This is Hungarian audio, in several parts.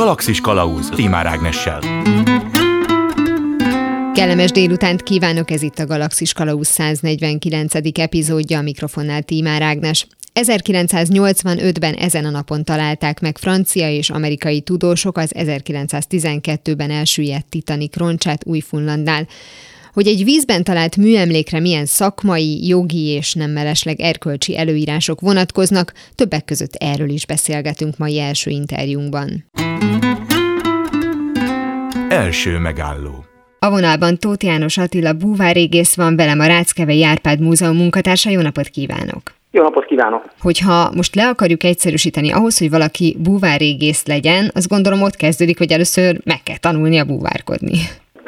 Galaxis Kalauz Timár Ágnessel. Kellemes délutánt kívánok, ez itt a Galaxis Kalauz 149. epizódja, a mikrofonnál Tímár Ágnes. 1985-ben ezen a napon találták meg francia és amerikai tudósok az 1912-ben elsüllyedt Titanic roncsát Új-Funlandnál. Hogy egy vízben talált műemlékre milyen szakmai, jogi és nem mellesleg erkölcsi előírások vonatkoznak, többek között erről is beszélgetünk mai első interjúnkban. Első megálló a vonalban Tóth János Attila búvárégész van velem a Ráckevei Árpád Múzeum munkatársa. Jó napot kívánok! Jó napot kívánok! Hogyha most le akarjuk egyszerűsíteni ahhoz, hogy valaki búvárégész legyen, azt gondolom ott kezdődik, hogy először meg kell tanulnia búvárkodni.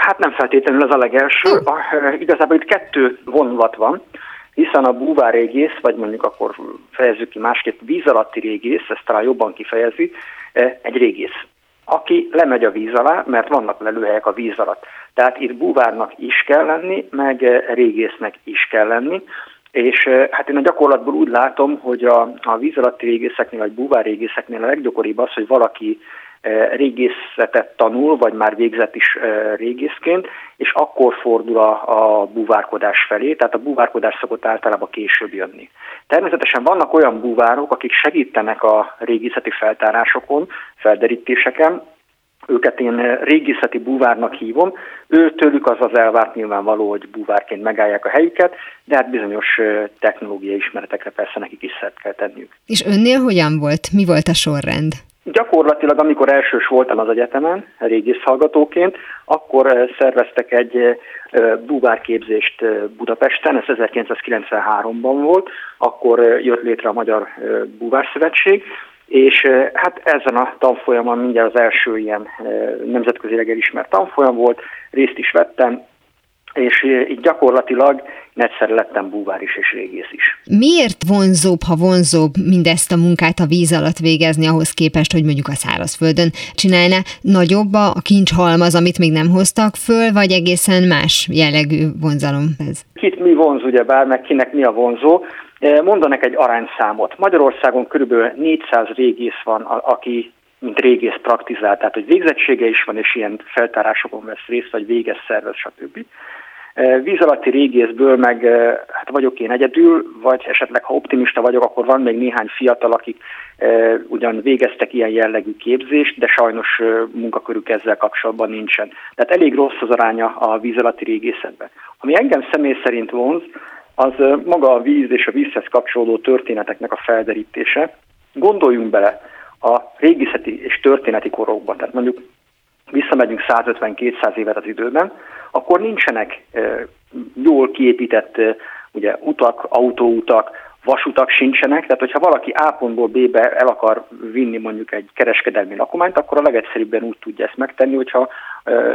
Hát nem feltétlenül az a legelső. Oh. A, igazából itt kettő vonulat van, hiszen a búvárégész, vagy mondjuk akkor fejezzük ki másképp, víz alatti régész, ezt talán jobban kifejezi, egy régész aki lemegy a víz alá, mert vannak lelőhelyek a víz alatt. Tehát itt búvárnak is kell lenni, meg régésznek is kell lenni, és hát én a gyakorlatból úgy látom, hogy a, a víz alatti régészeknél, vagy búvárrégészeknél a leggyakoribb az, hogy valaki régészetet tanul, vagy már végzett is régészként, és akkor fordul a, a búvárkodás felé, tehát a búvárkodás szokott általában később jönni. Természetesen vannak olyan búvárok, akik segítenek a régészeti feltárásokon, felderítéseken, őket én régészeti búvárnak hívom, ő tőlük az az elvárt nyilvánvaló, hogy búvárként megállják a helyüket, de hát bizonyos technológiai ismeretekre persze nekik is szert kell tenniük. És önnél hogyan volt? Mi volt a sorrend? Gyakorlatilag, amikor elsős voltam az egyetemen, régész hallgatóként, akkor szerveztek egy búvárképzést Budapesten, ez 1993-ban volt, akkor jött létre a Magyar Búvárszövetség, és hát ezen a tanfolyamon mindjárt az első ilyen nemzetközileg elismert tanfolyam volt, részt is vettem, és így gyakorlatilag egyszer lettem búvár is és régész is. Miért vonzóbb, ha vonzóbb mindezt a munkát a víz alatt végezni ahhoz képest, hogy mondjuk a szárazföldön csinálná? Nagyobb a kincshalmaz, amit még nem hoztak föl, vagy egészen más jellegű vonzalom ez? Kit mi vonz, ugye bár, meg kinek mi a vonzó? Mondanak egy arányszámot. Magyarországon körülbelül 400 régész van, aki mint régész praktizál, tehát hogy végzettsége is van, és ilyen feltárásokon vesz részt, vagy végez szervez, stb. Víz alatti régészből meg hát vagyok én egyedül, vagy esetleg ha optimista vagyok, akkor van még néhány fiatal, akik ugyan végeztek ilyen jellegű képzést, de sajnos munkakörük ezzel kapcsolatban nincsen. Tehát elég rossz az aránya a víz alatti régészetben. Ami engem személy szerint vonz, az maga a víz és a vízhez kapcsolódó történeteknek a felderítése. Gondoljunk bele a régészeti és történeti korokban, tehát mondjuk visszamegyünk 150-200 évet az időben, akkor nincsenek jól kiépített ugye, utak, autóutak, vasutak sincsenek, tehát hogyha valaki A pontból B-be el akar vinni mondjuk egy kereskedelmi lakományt, akkor a legegyszerűbben úgy tudja ezt megtenni, hogyha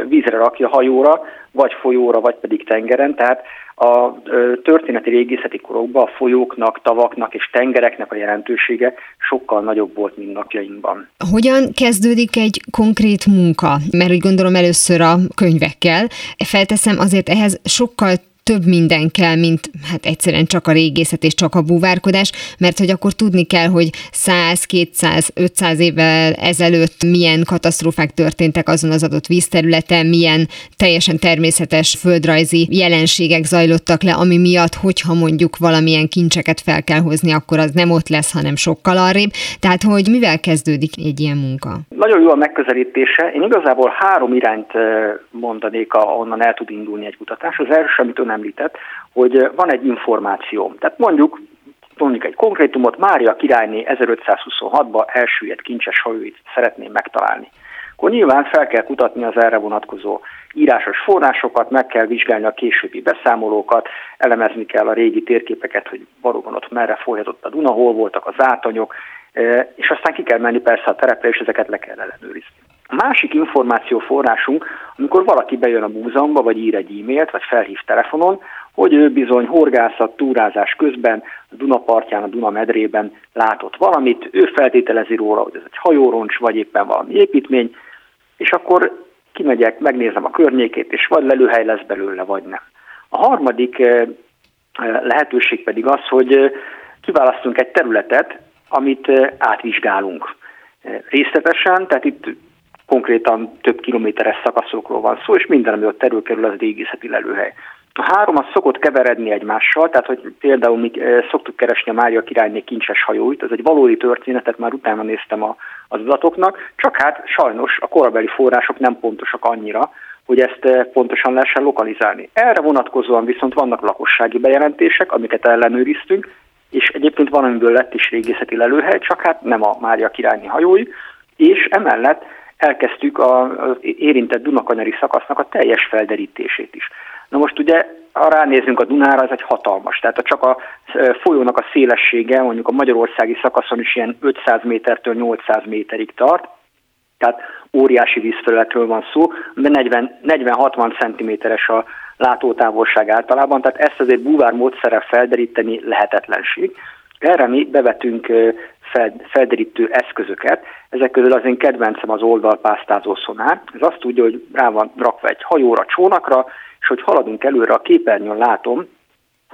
vízre rakja hajóra, vagy folyóra, vagy pedig tengeren, tehát a történeti régészeti korokban a folyóknak, tavaknak és tengereknek a jelentősége sokkal nagyobb volt, mint napjainkban. Hogyan kezdődik egy konkrét munka? Mert úgy gondolom először a könyvekkel. Felteszem, azért ehhez sokkal több minden kell, mint hát egyszerűen csak a régészet és csak a búvárkodás, mert hogy akkor tudni kell, hogy 100, 200, 500 évvel ezelőtt milyen katasztrófák történtek azon az adott vízterületen, milyen teljesen természetes földrajzi jelenségek zajlottak le, ami miatt, hogyha mondjuk valamilyen kincseket fel kell hozni, akkor az nem ott lesz, hanem sokkal arrébb. Tehát, hogy mivel kezdődik egy ilyen munka? Nagyon jó a megközelítése. Én igazából három irányt mondanék, ahonnan el tud indulni egy kutatás. Az első, amit ön említett, hogy van egy információ. Tehát mondjuk mondjuk egy konkrétumot, Mária királyné 1526-ban elsüllyedt kincses hajóit szeretném megtalálni. Akkor nyilván fel kell kutatni az erre vonatkozó írásos forrásokat, meg kell vizsgálni a későbbi beszámolókat, elemezni kell a régi térképeket, hogy valóban ott merre folyhatott a Duna, hol voltak az átanyok, e, és aztán ki kell menni persze a terepre, és ezeket le kell ellenőrizni. A másik információforrásunk, amikor valaki bejön a múzeumba, vagy ír egy e-mailt, vagy felhív telefonon, hogy ő bizony horgászat, túrázás közben a Dunapartján, a Duna medrében látott valamit, ő feltételezi róla, hogy ez egy hajóroncs, vagy éppen valami építmény, és akkor kimegyek, megnézem a környékét, és vagy lelőhely lesz belőle, vagy nem. A harmadik eh, eh, lehetőség pedig az, hogy eh, kiválasztunk egy területet, amit átvizsgálunk részletesen, tehát itt konkrétan több kilométeres szakaszokról van szó, és minden, ami ott kerül, az régészeti lelőhely. A három az szokott keveredni egymással, tehát hogy például mi szoktuk keresni a Mária királyné kincses hajóit, ez egy valódi történetet, már utána néztem a, az adatoknak, csak hát sajnos a korabeli források nem pontosak annyira, hogy ezt pontosan lehessen lokalizálni. Erre vonatkozóan viszont vannak lakossági bejelentések, amiket ellenőriztünk, és egyébként van, amiből lett is régészeti lelőhely, csak hát nem a Mária királyné hajói, és emellett elkezdtük az érintett Dunakanyari szakasznak a teljes felderítését is. Na most ugye, ha ránézünk a Dunára, ez egy hatalmas. Tehát csak a folyónak a szélessége mondjuk a magyarországi szakaszon is ilyen 500 métertől 800 méterig tart, tehát óriási vízfelületről van szó, de 40-60 cm-es a látótávolság általában, tehát ezt azért búvár módszerrel felderíteni lehetetlenség. Erre mi bevetünk felderítő eszközöket. Ezek közül az én kedvencem az oldalpásztázó szonár. Ez azt tudja, hogy rá van rakva egy hajóra, csónakra, és hogy haladunk előre, a képernyőn látom,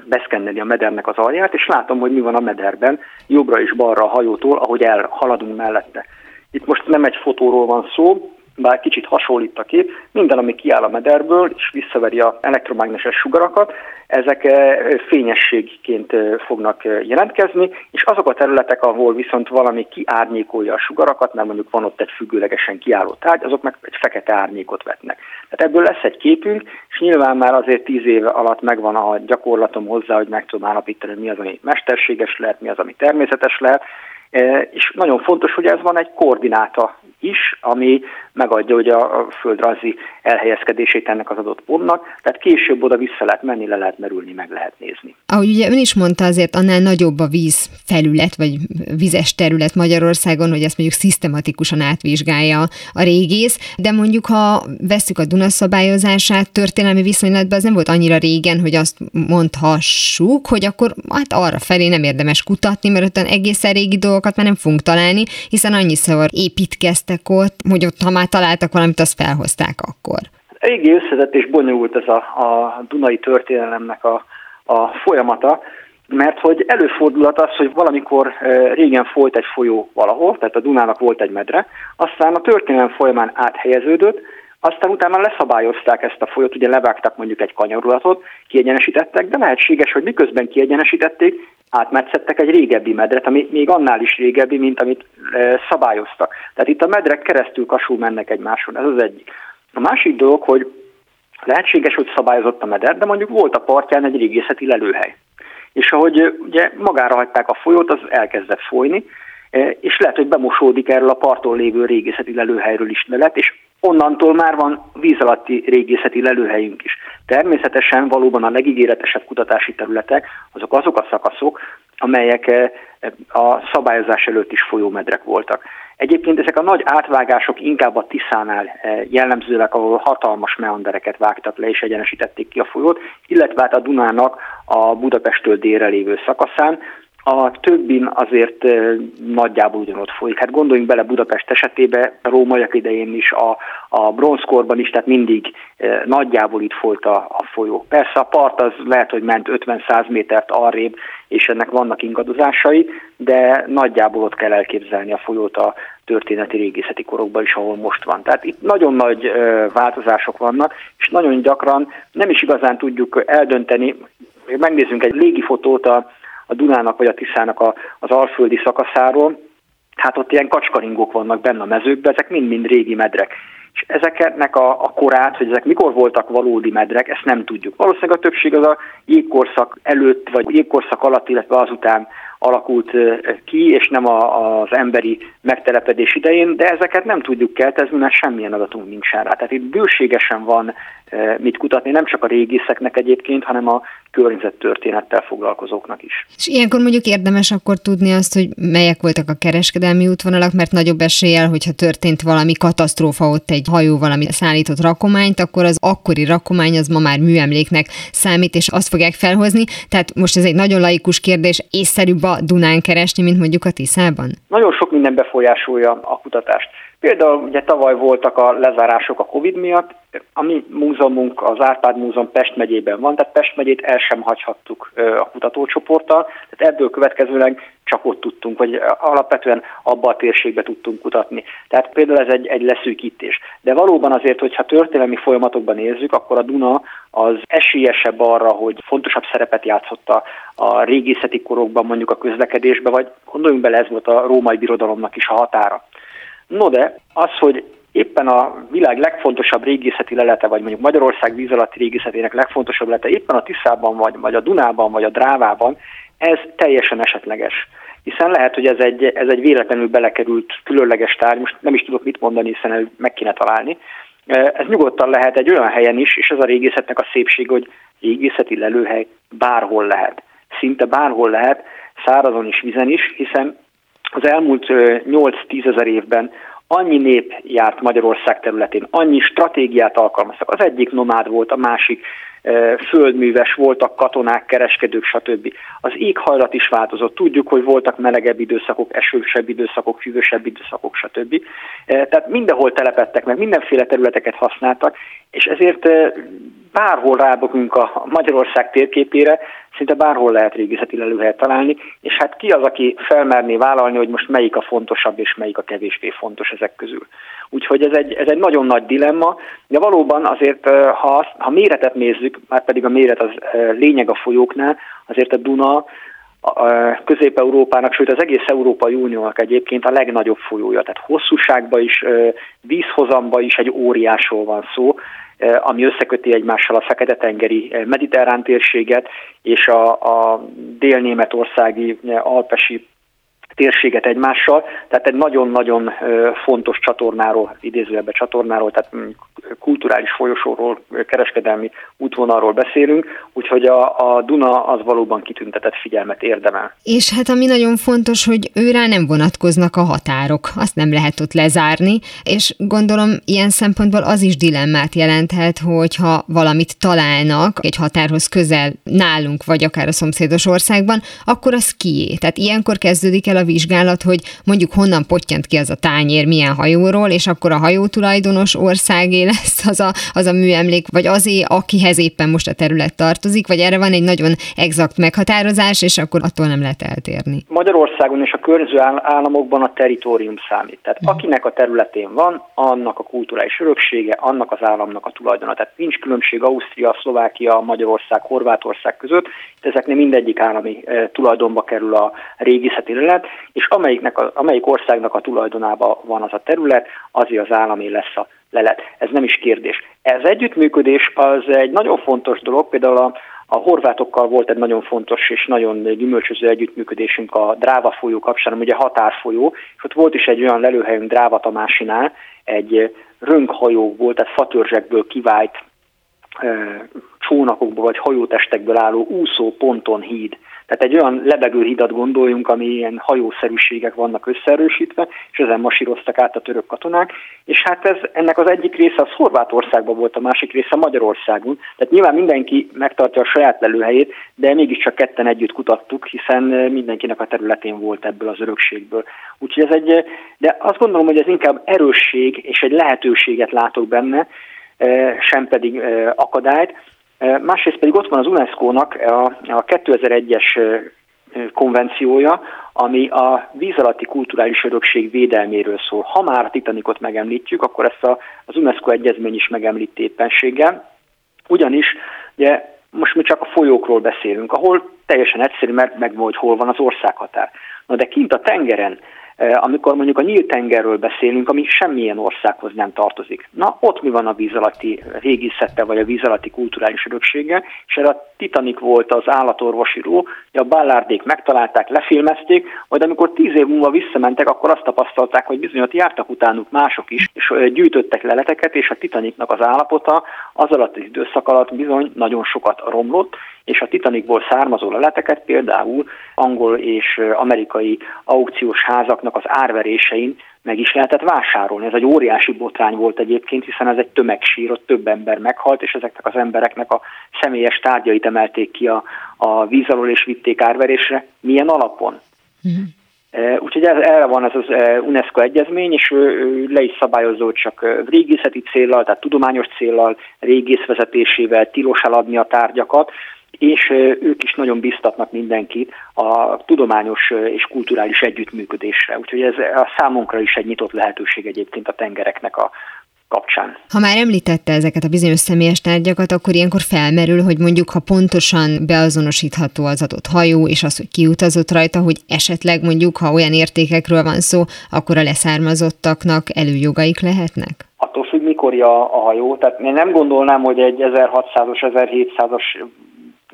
beszkenneli a medernek az alját, és látom, hogy mi van a mederben, jobbra és balra a hajótól, ahogy elhaladunk mellette. Itt most nem egy fotóról van szó, bár kicsit hasonlít a kép, minden, ami kiáll a mederből és visszaveri a elektromágneses sugarakat, ezek eh, fényességként eh, fognak eh, jelentkezni, és azok a területek, ahol viszont valami kiárnyékolja a sugarakat, mert mondjuk van ott egy függőlegesen kiálló tárgy, azok meg egy fekete árnyékot vetnek. Tehát ebből lesz egy képünk, és nyilván már azért tíz éve alatt megvan a gyakorlatom hozzá, hogy meg tudom állapítani, mi az, ami mesterséges lehet, mi az, ami természetes lehet, és nagyon fontos, hogy ez van egy koordináta is, ami megadja ugye a földrajzi elhelyezkedését ennek az adott pontnak, tehát később oda vissza lehet menni, le lehet merülni, meg lehet nézni. Ahogy ugye ön is mondta, azért annál nagyobb a víz felület, vagy vizes terület Magyarországon, hogy ezt mondjuk szisztematikusan átvizsgálja a régész, de mondjuk ha veszük a Duna szabályozását történelmi viszonylatban, az nem volt annyira régen, hogy azt mondhassuk, hogy akkor hát arra felé nem érdemes kutatni, mert ott egészen régi dolgokat már nem fogunk találni, hiszen annyiszor építkeztek ott, hogy ott ha már találtak valamit, azt felhozták akkor. Régi összetett és bonyolult ez a, a Dunai történelemnek a, a folyamata, mert hogy előfordulhat az, hogy valamikor e, régen folyt egy folyó valahol, tehát a Dunának volt egy medre, aztán a történelem folyamán áthelyeződött, aztán utána leszabályozták ezt a folyót, ugye levágtak mondjuk egy kanyarulatot, kiegyenesítettek, de lehetséges, hogy miközben kiegyenesítették, átmetszettek egy régebbi medret, ami még annál is régebbi, mint amit e, szabályoztak. Tehát itt a medrek keresztül kasul mennek egymáson, ez az egyik. A másik dolog, hogy lehetséges, hogy szabályozott a meder, de mondjuk volt a partján egy régészeti lelőhely. És ahogy ugye magára hagyták a folyót, az elkezdett folyni, és lehet, hogy bemosódik erről a parton lévő régészeti lelőhelyről ismeret, és onnantól már van víz alatti régészeti lelőhelyünk is. Természetesen valóban a legígéretesebb kutatási területek azok azok a szakaszok, amelyek a szabályozás előtt is folyómedrek voltak. Egyébként ezek a nagy átvágások inkább a Tiszánál jellemzőek, ahol hatalmas meandereket vágtak le és egyenesítették ki a folyót, illetve hát a Dunának a Budapesttől délre lévő szakaszán, a többin azért nagyjából ugyanott folyik. Hát gondoljunk bele Budapest esetébe, a rómaiak idején is, a, a bronzkorban is, tehát mindig nagyjából itt folyt a, a folyó. Persze a part az lehet, hogy ment 50-100 métert arrébb, és ennek vannak ingadozásai, de nagyjából ott kell elképzelni a folyót a történeti régészeti korokban is, ahol most van. Tehát itt nagyon nagy változások vannak, és nagyon gyakran nem is igazán tudjuk eldönteni, megnézzünk egy légifotót a a Dunának vagy a Tiszának a, az alföldi szakaszáról, hát ott ilyen kacskaringók vannak benne a mezőkben, ezek mind-mind régi medrek. És ezeknek a, a korát, hogy ezek mikor voltak valódi medrek, ezt nem tudjuk. Valószínűleg a többség az a jégkorszak előtt, vagy jégkorszak alatt, illetve azután alakult ki, és nem a, az emberi megtelepedés idején, de ezeket nem tudjuk keltezni, mert semmilyen adatunk nincsen rá. Tehát itt bőségesen van mit kutatni, nem csak a régészeknek egyébként, hanem a környezettörténettel foglalkozóknak is. És ilyenkor mondjuk érdemes akkor tudni azt, hogy melyek voltak a kereskedelmi útvonalak, mert nagyobb eséllyel, hogyha történt valami katasztrófa ott egy hajó valami szállított rakományt, akkor az akkori rakomány az ma már műemléknek számít, és azt fogják felhozni. Tehát most ez egy nagyon laikus kérdés, észszerűbb a Dunán keresni, mint mondjuk a Tiszában? Nagyon sok minden befolyásolja a kutatást. Például ugye tavaly voltak a lezárások a Covid miatt, A mi múzeumunk, az Árpád Múzeum Pest megyében van, tehát Pest megyét el sem hagyhattuk a kutatócsoporttal, tehát ebből következőleg csak ott tudtunk, vagy alapvetően abba a térségbe tudtunk kutatni. Tehát például ez egy, egy leszűkítés. De valóban azért, hogyha történelmi folyamatokban nézzük, akkor a Duna az esélyesebb arra, hogy fontosabb szerepet játszott a, a régészeti korokban, mondjuk a közlekedésbe, vagy gondoljunk bele, ez volt a római birodalomnak is a határa. No de az, hogy éppen a világ legfontosabb régészeti lelete, vagy mondjuk Magyarország víz alatti régészetének legfontosabb lelete éppen a Tiszában, vagy, vagy a Dunában, vagy a Drávában, ez teljesen esetleges. Hiszen lehet, hogy ez egy, ez egy véletlenül belekerült különleges tárgy, most nem is tudok mit mondani, hiszen meg kéne találni. Ez nyugodtan lehet egy olyan helyen is, és ez a régészetnek a szépség, hogy régészeti lelőhely bárhol lehet. Szinte bárhol lehet, szárazon is, vizen is, hiszen az elmúlt 8-10 ezer évben annyi nép járt Magyarország területén, annyi stratégiát alkalmaztak. Az egyik nomád volt, a másik földműves, voltak katonák, kereskedők, stb. Az éghajlat is változott. Tudjuk, hogy voltak melegebb időszakok, esősebb időszakok, hűvösebb időszakok, stb. Tehát mindenhol telepettek meg, mindenféle területeket használtak, és ezért bárhol rábogunk a Magyarország térképére, szinte bárhol lehet régészeti lelőhelyet találni, és hát ki az, aki felmerné vállalni, hogy most melyik a fontosabb és melyik a kevésbé fontos ezek közül. Úgyhogy ez egy, ez egy nagyon nagy dilemma, de valóban azért, ha, ha méretet nézzük, már pedig a méret az lényeg a folyóknál, azért a Duna Közép-Európának, sőt az egész Európai Uniónak egyébként a legnagyobb folyója. Tehát hosszúságban is, vízhozamba is egy óriásról van szó, ami összeköti egymással a Fekete-tengeri mediterrán térséget és a, a dél-németországi alpesi térséget egymással, tehát egy nagyon-nagyon fontos csatornáról, idézőjebbe csatornáról, tehát mm, kulturális folyosóról, kereskedelmi útvonalról beszélünk, úgyhogy a, a Duna az valóban kitüntetett figyelmet érdemel. És hát ami nagyon fontos, hogy őrá nem vonatkoznak a határok, azt nem lehet ott lezárni, és gondolom ilyen szempontból az is dilemmát jelenthet, hogyha valamit találnak egy határhoz közel nálunk, vagy akár a szomszédos országban, akkor az kié. Tehát ilyenkor kezdődik el a vizsgálat, hogy mondjuk honnan pottyant ki az a tányér, milyen hajóról, és akkor a hajó tulajdonos országé lesz az a, az a műemlék, vagy azé, akihez éppen most a terület tartozik, vagy erre van egy nagyon exakt meghatározás, és akkor attól nem lehet eltérni. Magyarországon és a környező államokban a teritorium számít. Tehát mm. akinek a területén van, annak a kulturális öröksége, annak az államnak a tulajdona. Tehát nincs különbség Ausztria, Szlovákia, Magyarország, Horvátország között, ezeknél mindegyik állami e, tulajdonba kerül a régészeti terület, és amelyiknek a, amelyik országnak a tulajdonában van az a terület, azért az állami lesz a lelet. Ez nem is kérdés. Ez együttműködés az egy nagyon fontos dolog, például a, a horvátokkal volt egy nagyon fontos és nagyon gyümölcsöző együttműködésünk a Dráva folyó kapcsán, ugye határfolyó, és ott volt is egy olyan lelőhelyünk Dráva Tamásinál, egy rönkhajó tehát fatörzsekből kivált e, csónakokból vagy hajótestekből álló úszó ponton híd. Tehát egy olyan lebegő hidat gondoljunk, ami ilyen hajószerűségek vannak összeerősítve, és ezen masíroztak át a török katonák, és hát ez, ennek az egyik része az Horvátországban volt, a másik része Magyarországon. Tehát nyilván mindenki megtartja a saját lelőhelyét, de mégiscsak ketten együtt kutattuk, hiszen mindenkinek a területén volt ebből az örökségből. Úgyhogy ez egy, de azt gondolom, hogy ez inkább erősség és egy lehetőséget látok benne, sem pedig eh, akadályt, Másrészt pedig ott van az UNESCO-nak a, a 2001-es konvenciója, ami a víz alatti kulturális örökség védelméről szól. Ha már a Titanicot megemlítjük, akkor ezt a, az UNESCO egyezmény is megemlít éppenséggel. Ugyanis ugye, most mi csak a folyókról beszélünk, ahol teljesen egyszerű, mert megvan, hogy hol van az országhatár. Na de kint a tengeren amikor mondjuk a nyílt tengerről beszélünk, ami semmilyen országhoz nem tartozik. Na, ott mi van a víz alatti régészete, vagy a víz alatti kulturális öröksége, és erre a Titanic volt az állatorvosi ró, a ballárdék megtalálták, lefilmezték, majd amikor tíz év múlva visszamentek, akkor azt tapasztalták, hogy bizony ott jártak utánuk mások is, és gyűjtöttek leleteket, és a Titanicnak az állapota az alatt az időszak alatt bizony nagyon sokat romlott, és a Titanicból származó leleteket például angol és amerikai aukciós házaknak az árverésein meg is lehetett vásárolni. Ez egy óriási botrány volt egyébként, hiszen ez egy tömegsír, ott több ember meghalt, és ezeknek az embereknek a személyes tárgyait emelték ki a, a víz alól és vitték árverésre. Milyen alapon? Mm. Úgyhogy erre van ez az UNESCO egyezmény, és ő le is szabályozó, csak régészeti céllal, tehát tudományos céllal, régészvezetésével tilos eladni a tárgyakat, és ők is nagyon biztatnak mindenkit a tudományos és kulturális együttműködésre. Úgyhogy ez a számunkra is egy nyitott lehetőség egyébként a tengereknek a kapcsán. Ha már említette ezeket a bizonyos személyes tárgyakat, akkor ilyenkor felmerül, hogy mondjuk, ha pontosan beazonosítható az adott hajó, és az, hogy kiutazott rajta, hogy esetleg mondjuk, ha olyan értékekről van szó, akkor a leszármazottaknak előjogaik lehetnek? Attól függ, mikor a, a hajó. Tehát én nem gondolnám, hogy egy 1600-as, 1700-as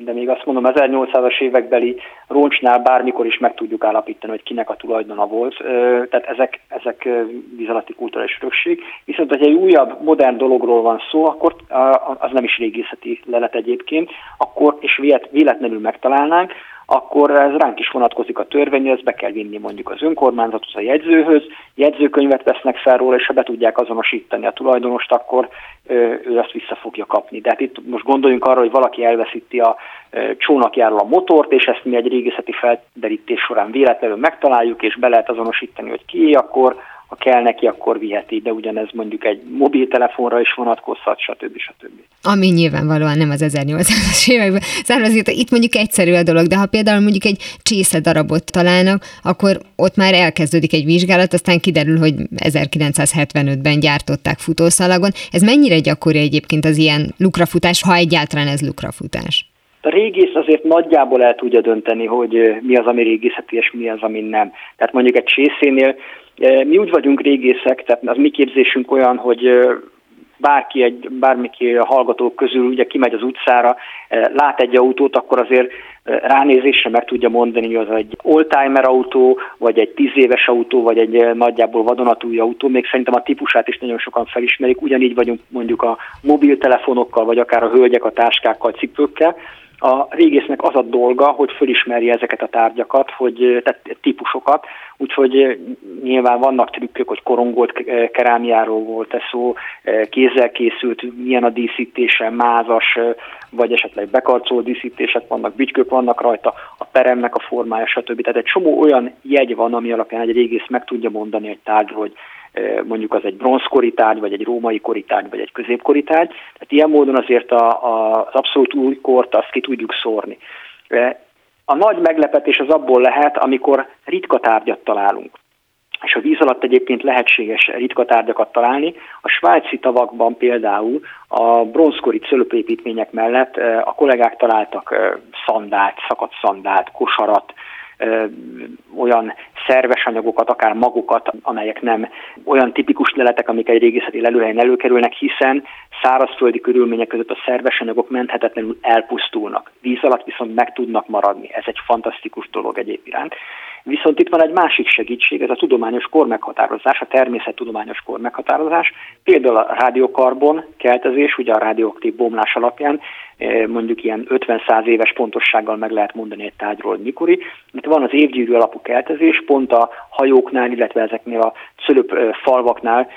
de még azt mondom, 1800-as évekbeli roncsnál bármikor is meg tudjuk állapítani, hogy kinek a tulajdona volt. Tehát ezek, ezek vízalatti kulturális örökség. Viszont, hogy egy újabb, modern dologról van szó, akkor az nem is régészeti lelet egyébként, akkor, és véletlenül megtalálnánk, akkor ez ránk is vonatkozik a törvény, ezt be kell vinni mondjuk az önkormányzathoz, a jegyzőhöz, jegyzőkönyvet vesznek fel róla, és ha be tudják azonosítani a tulajdonost, akkor ő azt vissza fogja kapni. De hát itt most gondoljunk arra, hogy valaki elveszíti a csónakjáról a motort, és ezt mi egy régészeti felderítés során véletlenül megtaláljuk, és be lehet azonosítani, hogy ki, akkor ha kell neki, akkor viheti, de ugyanez mondjuk egy mobiltelefonra is vonatkozhat, stb. stb. Ami nyilvánvalóan nem az 1800-as években származik. Itt mondjuk egyszerű a dolog, de ha például mondjuk egy csésze darabot találnak, akkor ott már elkezdődik egy vizsgálat, aztán kiderül, hogy 1975-ben gyártották futószalagon. Ez mennyire gyakori egyébként az ilyen lukrafutás, ha egyáltalán ez lukrafutás? A régész azért nagyjából el tudja dönteni, hogy mi az, ami régészeti, és mi az, ami nem. Tehát mondjuk egy csészénél mi úgy vagyunk régészek, tehát az mi képzésünk olyan, hogy bárki, egy, bármiki a hallgatók közül ugye kimegy az utcára, lát egy autót, akkor azért ránézésre meg tudja mondani, hogy az egy oldtimer autó, vagy egy tíz éves autó, vagy egy nagyjából vadonatúj autó. Még szerintem a típusát is nagyon sokan felismerik. Ugyanígy vagyunk mondjuk a mobiltelefonokkal, vagy akár a hölgyek a táskákkal, cipőkkel a régésznek az a dolga, hogy fölismerje ezeket a tárgyakat, hogy, tehát típusokat, úgyhogy nyilván vannak trükkök, hogy korongolt kerámiáról volt ez szó, kézzel készült, milyen a díszítése, mázas, vagy esetleg bekarcolt díszítések vannak, bütykök vannak rajta, a peremnek a formája, stb. Tehát egy csomó olyan jegy van, ami alapján egy régész meg tudja mondani egy tárgyról, hogy mondjuk az egy bronzkori vagy egy római kori vagy egy középkori. Tehát ilyen módon azért a, a, az abszolút új kort azt ki tudjuk szórni. A nagy meglepetés az abból lehet, amikor ritka tárgyat találunk. És a víz alatt egyébként lehetséges ritka tárgyakat találni. A svájci tavakban például a bronzkori cölöpépítmények mellett a kollégák találtak szandált, szakadt szandált, kosarat, olyan szerves anyagokat, akár magokat, amelyek nem olyan tipikus leletek, amik egy régészeti lelőhelyen előkerülnek, hiszen szárazföldi körülmények között a szerves anyagok menthetetlenül elpusztulnak. Víz alatt viszont meg tudnak maradni. Ez egy fantasztikus dolog egyéb iránt. Viszont itt van egy másik segítség, ez a tudományos kormeghatározás, a természettudományos kormeghatározás, például a rádiokarbon keltezés, ugye a radioaktív bomlás alapján mondjuk ilyen 50-100 éves pontossággal meg lehet mondani egy tárgyról, hogy mikori. Itt van az évgyűrű alapú keltezés, pont a hajóknál, illetve ezeknél a szölöp falvaknál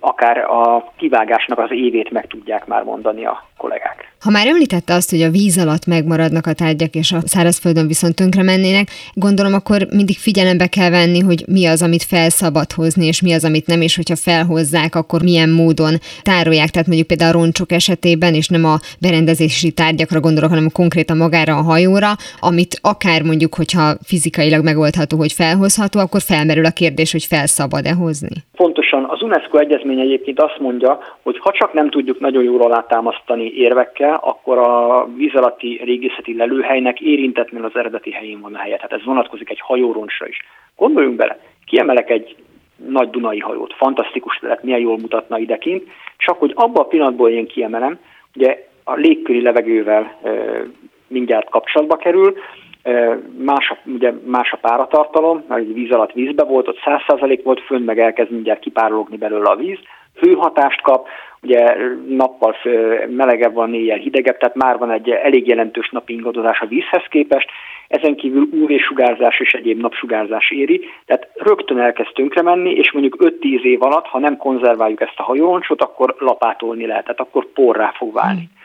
akár a kivágásnak az évét meg tudják már mondani a kollégák. Ha már említette azt, hogy a víz alatt megmaradnak a tárgyak, és a szárazföldön viszont tönkre mennének, gondolom akkor mindig figyelembe kell venni, hogy mi az, amit fel szabad hozni, és mi az, amit nem, és hogyha felhozzák, akkor milyen módon tárolják. Tehát mondjuk például a roncsok esetében, és nem a berendezési tárgyakra gondolok, hanem konkrétan magára a hajóra, amit akár mondjuk, hogyha fizikailag megoldható, hogy felhozható, akkor felmerül a kérdés, hogy fel szabad-e hozni. Pontosan az UNESCO egyezmény egyébként azt mondja, hogy ha csak nem tudjuk nagyon jól alátámasztani érvekkel, akkor a víz alatti régészeti lelőhelynek érintetlenül az eredeti helyén van a helye. Tehát ez vonatkozik egy hajóroncsra is. Gondoljunk bele, kiemelek egy nagy Dunai hajót, fantasztikus lehet, milyen jól mutatna idekint, csak hogy abban a pillanatból én kiemelem, ugye a légköri levegővel e, mindjárt kapcsolatba kerül, Más a, ugye más a páratartalom, mert víz alatt vízbe volt, ott 100% volt fönn, meg elkezd mindjárt kipárologni belőle a víz. Hőhatást kap, ugye nappal melegebb van, éjjel hidegebb, tehát már van egy elég jelentős napi ingadozás a vízhez képest, ezen kívül UV-sugárzás és egyéb napsugárzás éri, tehát rögtön elkezd tönkre menni, és mondjuk 5-10 év alatt, ha nem konzerváljuk ezt a hajóroncsot, akkor lapátolni lehet, tehát akkor porrá fog válni. Mm.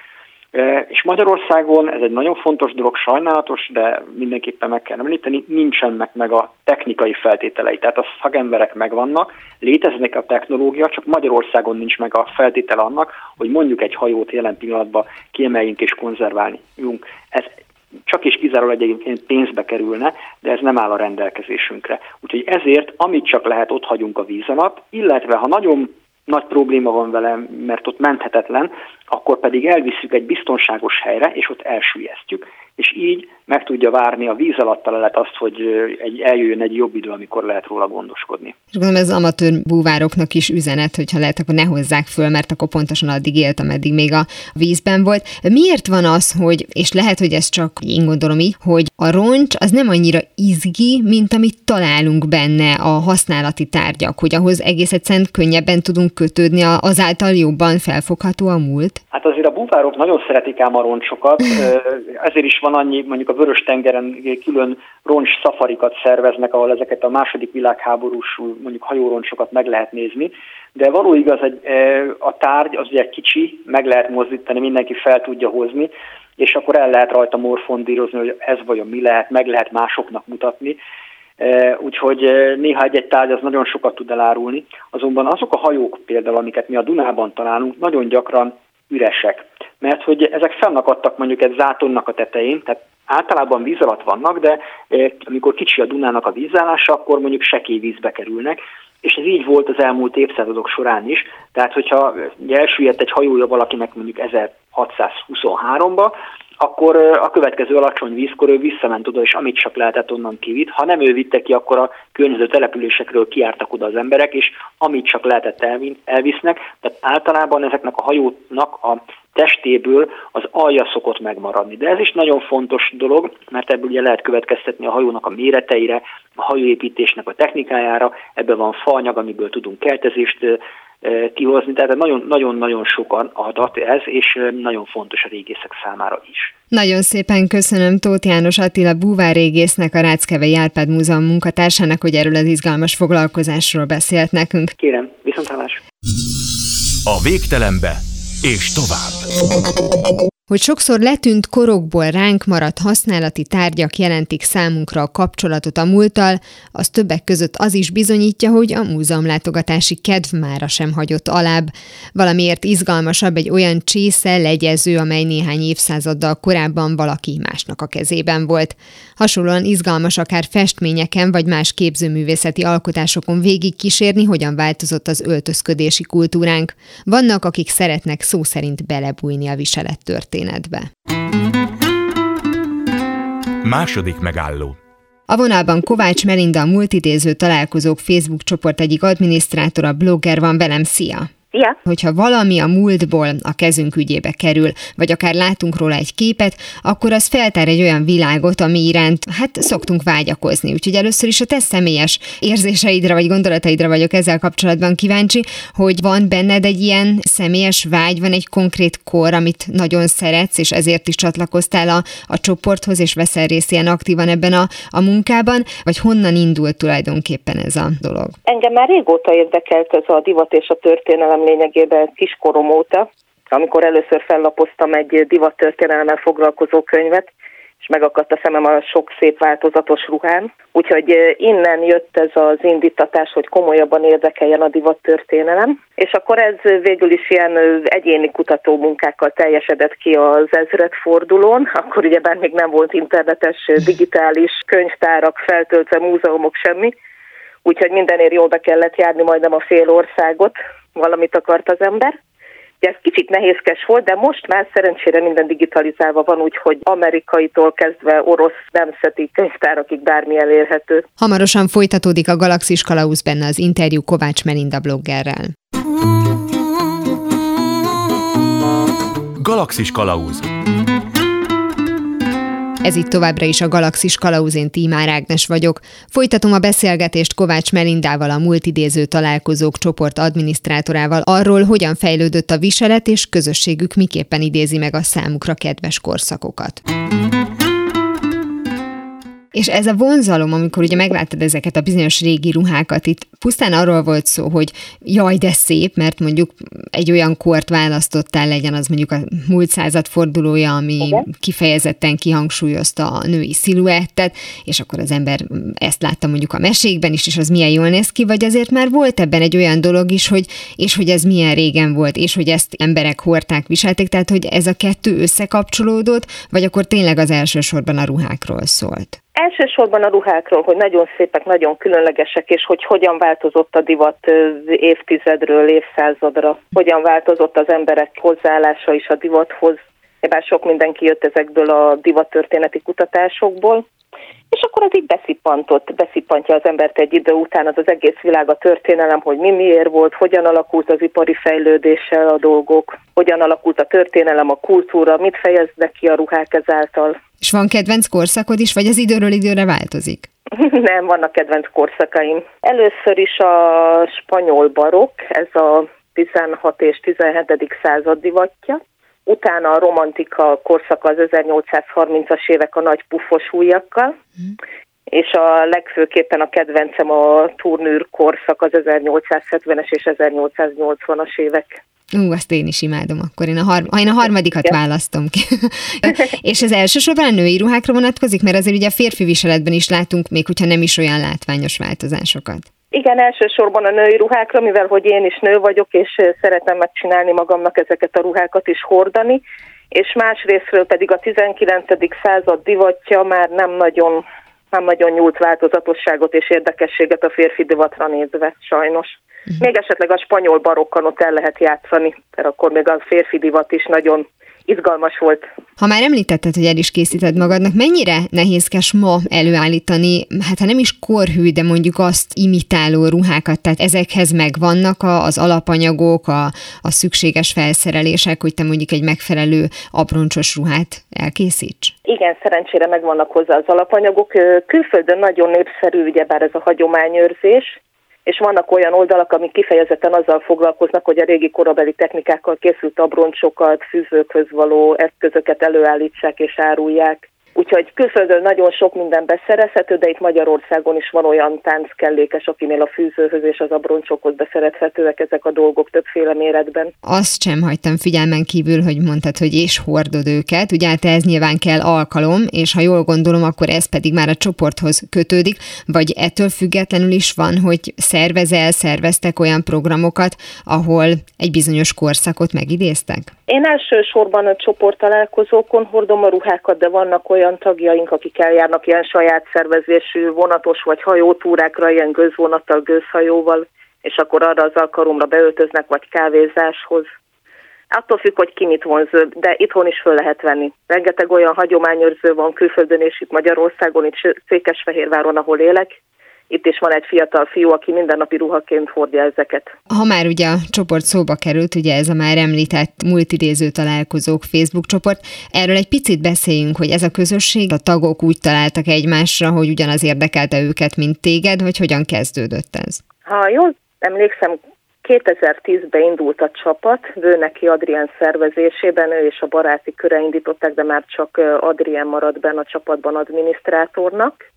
És Magyarországon ez egy nagyon fontos dolog, sajnálatos, de mindenképpen meg kell említeni, nincsenek meg a technikai feltételei. Tehát a szakemberek megvannak, léteznek a technológia, csak Magyarországon nincs meg a feltétel annak, hogy mondjuk egy hajót jelen pillanatban kiemeljünk és konzerváljunk. Ez csak és kizárólag egyébként pénzbe kerülne, de ez nem áll a rendelkezésünkre. Úgyhogy ezért, amit csak lehet, ott hagyunk a víz alatt, illetve ha nagyon nagy probléma van vele, mert ott menthetetlen, akkor pedig elviszük egy biztonságos helyre, és ott elsüllyesztjük, és így meg tudja várni a víz alatt lehet azt, hogy egy, eljöjjön egy jobb idő, amikor lehet róla gondoskodni. És gondolom ez amatőr búvároknak is üzenet, hogyha lehet, akkor ne hozzák föl, mert akkor pontosan addig élt, ameddig még a vízben volt. Miért van az, hogy, és lehet, hogy ez csak én gondolom így, hogy a roncs az nem annyira izgi, mint amit találunk benne a használati tárgyak, hogy ahhoz egész egyszerűen könnyebben tudunk kötődni, azáltal jobban felfogható a múlt? Hát azért a búvárok nagyon szeretik ám a roncsokat, ezért is van annyi, mondjuk a Vörös-tengeren külön roncs szafarikat szerveznek, ahol ezeket a második világháborús mondjuk hajóroncsokat meg lehet nézni, de való igaz, hogy a tárgy az ugye kicsi, meg lehet mozdítani, mindenki fel tudja hozni, és akkor el lehet rajta morfondírozni, hogy ez vajon mi lehet, meg lehet másoknak mutatni. Úgyhogy néha egy-egy tárgy az nagyon sokat tud elárulni. Azonban azok a hajók például, amiket mi a Dunában találunk, nagyon gyakran üresek. Mert hogy ezek fennakadtak mondjuk egy zátonnak a tetején, tehát általában víz alatt vannak, de amikor kicsi a Dunának a vízállása, akkor mondjuk sekély vízbe kerülnek, és ez így volt az elmúlt évszázadok során is. Tehát, hogyha elsüllyedt egy hajója valakinek mondjuk 1623-ba, akkor a következő alacsony vízkor ő visszament oda, és amit csak lehetett onnan kivitt. Ha nem ő vitte ki, akkor a környező településekről kiártak oda az emberek, és amit csak lehetett elvisznek. Tehát általában ezeknek a hajóknak a testéből az alja szokott megmaradni. De ez is nagyon fontos dolog, mert ebből ugye lehet következtetni a hajónak a méreteire, a hajóépítésnek a technikájára, ebben van faanyag, amiből tudunk keltezést kihozni, tehát nagyon-nagyon sokan adat ez, és nagyon fontos a régészek számára is. Nagyon szépen köszönöm Tóth János Attila búvárrégésznek, a Ráckevei Árpád Múzeum munkatársának, hogy erről az izgalmas foglalkozásról beszélt nekünk. Kérem, viszontlátás! A végtelenbe és tovább. Hogy sokszor letűnt korokból ránk maradt használati tárgyak jelentik számunkra a kapcsolatot a múlttal, az többek között az is bizonyítja, hogy a múzeumlátogatási kedv mára sem hagyott alább. Valamiért izgalmasabb egy olyan csésze, legyező, amely néhány évszázaddal korábban valaki másnak a kezében volt. Hasonlóan izgalmas akár festményeken vagy más képzőművészeti alkotásokon végig kísérni, hogyan változott az öltözködési kultúránk. Vannak, akik szeretnek szó szerint belebújni a viselet történetbe. Második megálló a vonalban Kovács Melinda, a multidéző találkozók Facebook csoport egyik adminisztrátora, blogger van velem. Szia! Ja. Hogyha valami a múltból a kezünk ügyébe kerül, vagy akár látunk róla egy képet, akkor az feltár egy olyan világot, ami iránt hát szoktunk vágyakozni. Úgyhogy először is a te személyes érzéseidre vagy gondolataidra vagyok ezzel kapcsolatban kíváncsi, hogy van benned egy ilyen személyes vágy, van egy konkrét kor, amit nagyon szeretsz, és ezért is csatlakoztál a, a csoporthoz, és veszel részt ilyen aktívan ebben a, a munkában, vagy honnan indult tulajdonképpen ez a dolog? Engem már régóta érdekelt ez a divat és a történelem ismerem lényegében kiskorom óta, amikor először fellapoztam egy divattörténelemmel foglalkozó könyvet, és megakadt a szemem a sok szép változatos ruhán. Úgyhogy innen jött ez az indítatás, hogy komolyabban érdekeljen a divattörténelem. És akkor ez végül is ilyen egyéni kutató munkákkal teljesedett ki az ezredfordulón. Akkor ugye bár még nem volt internetes, digitális könyvtárak, feltöltve múzeumok, semmi. Úgyhogy mindenért jól be kellett járni majdnem a fél országot, valamit akart az ember. Ugye ez kicsit nehézkes volt, de most már szerencsére minden digitalizálva van, úgyhogy amerikaitól kezdve orosz nemzeti könyvtárakig bármi elérhető. Hamarosan folytatódik a Galaxis Kalausz benne az interjú Kovács Melinda bloggerrel. Galaxis Kalauz ez itt továbbra is a Galaxis Kalauzén Tímár Ágnes vagyok. Folytatom a beszélgetést Kovács Melindával, a multidéző találkozók csoport adminisztrátorával arról, hogyan fejlődött a viselet, és közösségük miképpen idézi meg a számukra kedves korszakokat. És ez a vonzalom, amikor ugye megláttad ezeket a bizonyos régi ruhákat, itt pusztán arról volt szó, hogy jaj, de szép, mert mondjuk egy olyan kort választottál, legyen az mondjuk a múlt század fordulója, ami Igen. kifejezetten kihangsúlyozta a női sziluettet, és akkor az ember ezt látta mondjuk a mesékben is, és az milyen jól néz ki, vagy azért már volt ebben egy olyan dolog is, hogy és hogy ez milyen régen volt, és hogy ezt emberek hordták, viselték, tehát hogy ez a kettő összekapcsolódott, vagy akkor tényleg az elsősorban a ruhákról szólt? Elsősorban a ruhákról, hogy nagyon szépek, nagyon különlegesek, és hogy hogyan változott a divat évtizedről évszázadra, hogyan változott az emberek hozzáállása is a divathoz. Bár sok mindenki jött ezekből a divattörténeti kutatásokból, és akkor az így beszippantott, beszippantja az embert egy idő után az az egész világ, a történelem, hogy mi miért volt, hogyan alakult az ipari fejlődéssel a dolgok, hogyan alakult a történelem, a kultúra, mit fejeznek ki a ruhák ezáltal. És van kedvenc korszakod is, vagy az időről időre változik? Nem, vannak kedvenc korszakaim. Először is a spanyol barok, ez a 16 és 17. század divatja. Utána a romantika korszaka az 1830-as évek a nagy pufos ujjakkal, mm. És a legfőképpen a kedvencem a turnűr korszak az 1870-es és 1880-as évek. Ú, azt én is imádom akkor. Én a, har- én a harmadikat Igen. választom ki. és ez elsősorban a női ruhákra vonatkozik, mert azért ugye a férfi viseletben is látunk, még hogyha nem is olyan látványos változásokat. Igen, elsősorban a női ruhákra, mivel hogy én is nő vagyok, és szeretem megcsinálni magamnak ezeket a ruhákat is hordani, és másrésztről pedig a 19. század divatja már nem nagyon, nem nagyon nyújt változatosságot és érdekességet a férfi divatra nézve, sajnos. Uh-huh. Még esetleg a spanyol barokkal ott el lehet játszani, mert akkor még a férfi divat is nagyon izgalmas volt. Ha már említetted, hogy el is készíted magadnak, mennyire nehézkes ma előállítani, hát ha nem is korhű, de mondjuk azt imitáló ruhákat, tehát ezekhez megvannak az alapanyagok, a, a szükséges felszerelések, hogy te mondjuk egy megfelelő abroncsos ruhát elkészíts? Igen, szerencsére megvannak hozzá az alapanyagok. Külföldön nagyon népszerű ugyebár ez a hagyományőrzés, és vannak olyan oldalak, amik kifejezetten azzal foglalkoznak, hogy a régi korabeli technikákkal készült abroncsokat, fűzőkhöz való eszközöket előállítsák és árulják. Úgyhogy külföldön nagyon sok minden beszerezhető, de itt Magyarországon is van olyan tánckellékes, akinél a fűzőhöz és az abroncsokhoz beszerezhetőek ezek a dolgok többféle méretben. Azt sem hagytam figyelmen kívül, hogy mondtad, hogy és hordod őket. Ugye hát ez nyilván kell alkalom, és ha jól gondolom, akkor ez pedig már a csoporthoz kötődik, vagy ettől függetlenül is van, hogy szervezel, szerveztek olyan programokat, ahol egy bizonyos korszakot megidéztek? Én elsősorban a csoport találkozókon hordom a ruhákat, de vannak olyan tagjaink, akik eljárnak ilyen saját szervezésű vonatos vagy hajótúrákra, ilyen gőzvonattal, gőzhajóval, és akkor arra az alkalomra beöltöznek, vagy kávézáshoz. Attól függ, hogy ki mit vonz, de itthon is föl lehet venni. Rengeteg olyan hagyományőrző van külföldön és itt Magyarországon, itt Székesfehérváron, ahol élek, itt is van egy fiatal fiú, aki mindennapi ruhaként hordja ezeket. Ha már ugye a csoport szóba került, ugye ez a már említett multidéző találkozók Facebook csoport, erről egy picit beszéljünk, hogy ez a közösség, a tagok úgy találtak egymásra, hogy ugyanaz érdekelte őket, mint téged, vagy hogyan kezdődött ez? Ha jól emlékszem, 2010-ben indult a csapat, Vőneki Adrien szervezésében, ő és a baráti köre indították, de már csak Adrien maradt benne a csapatban adminisztrátornak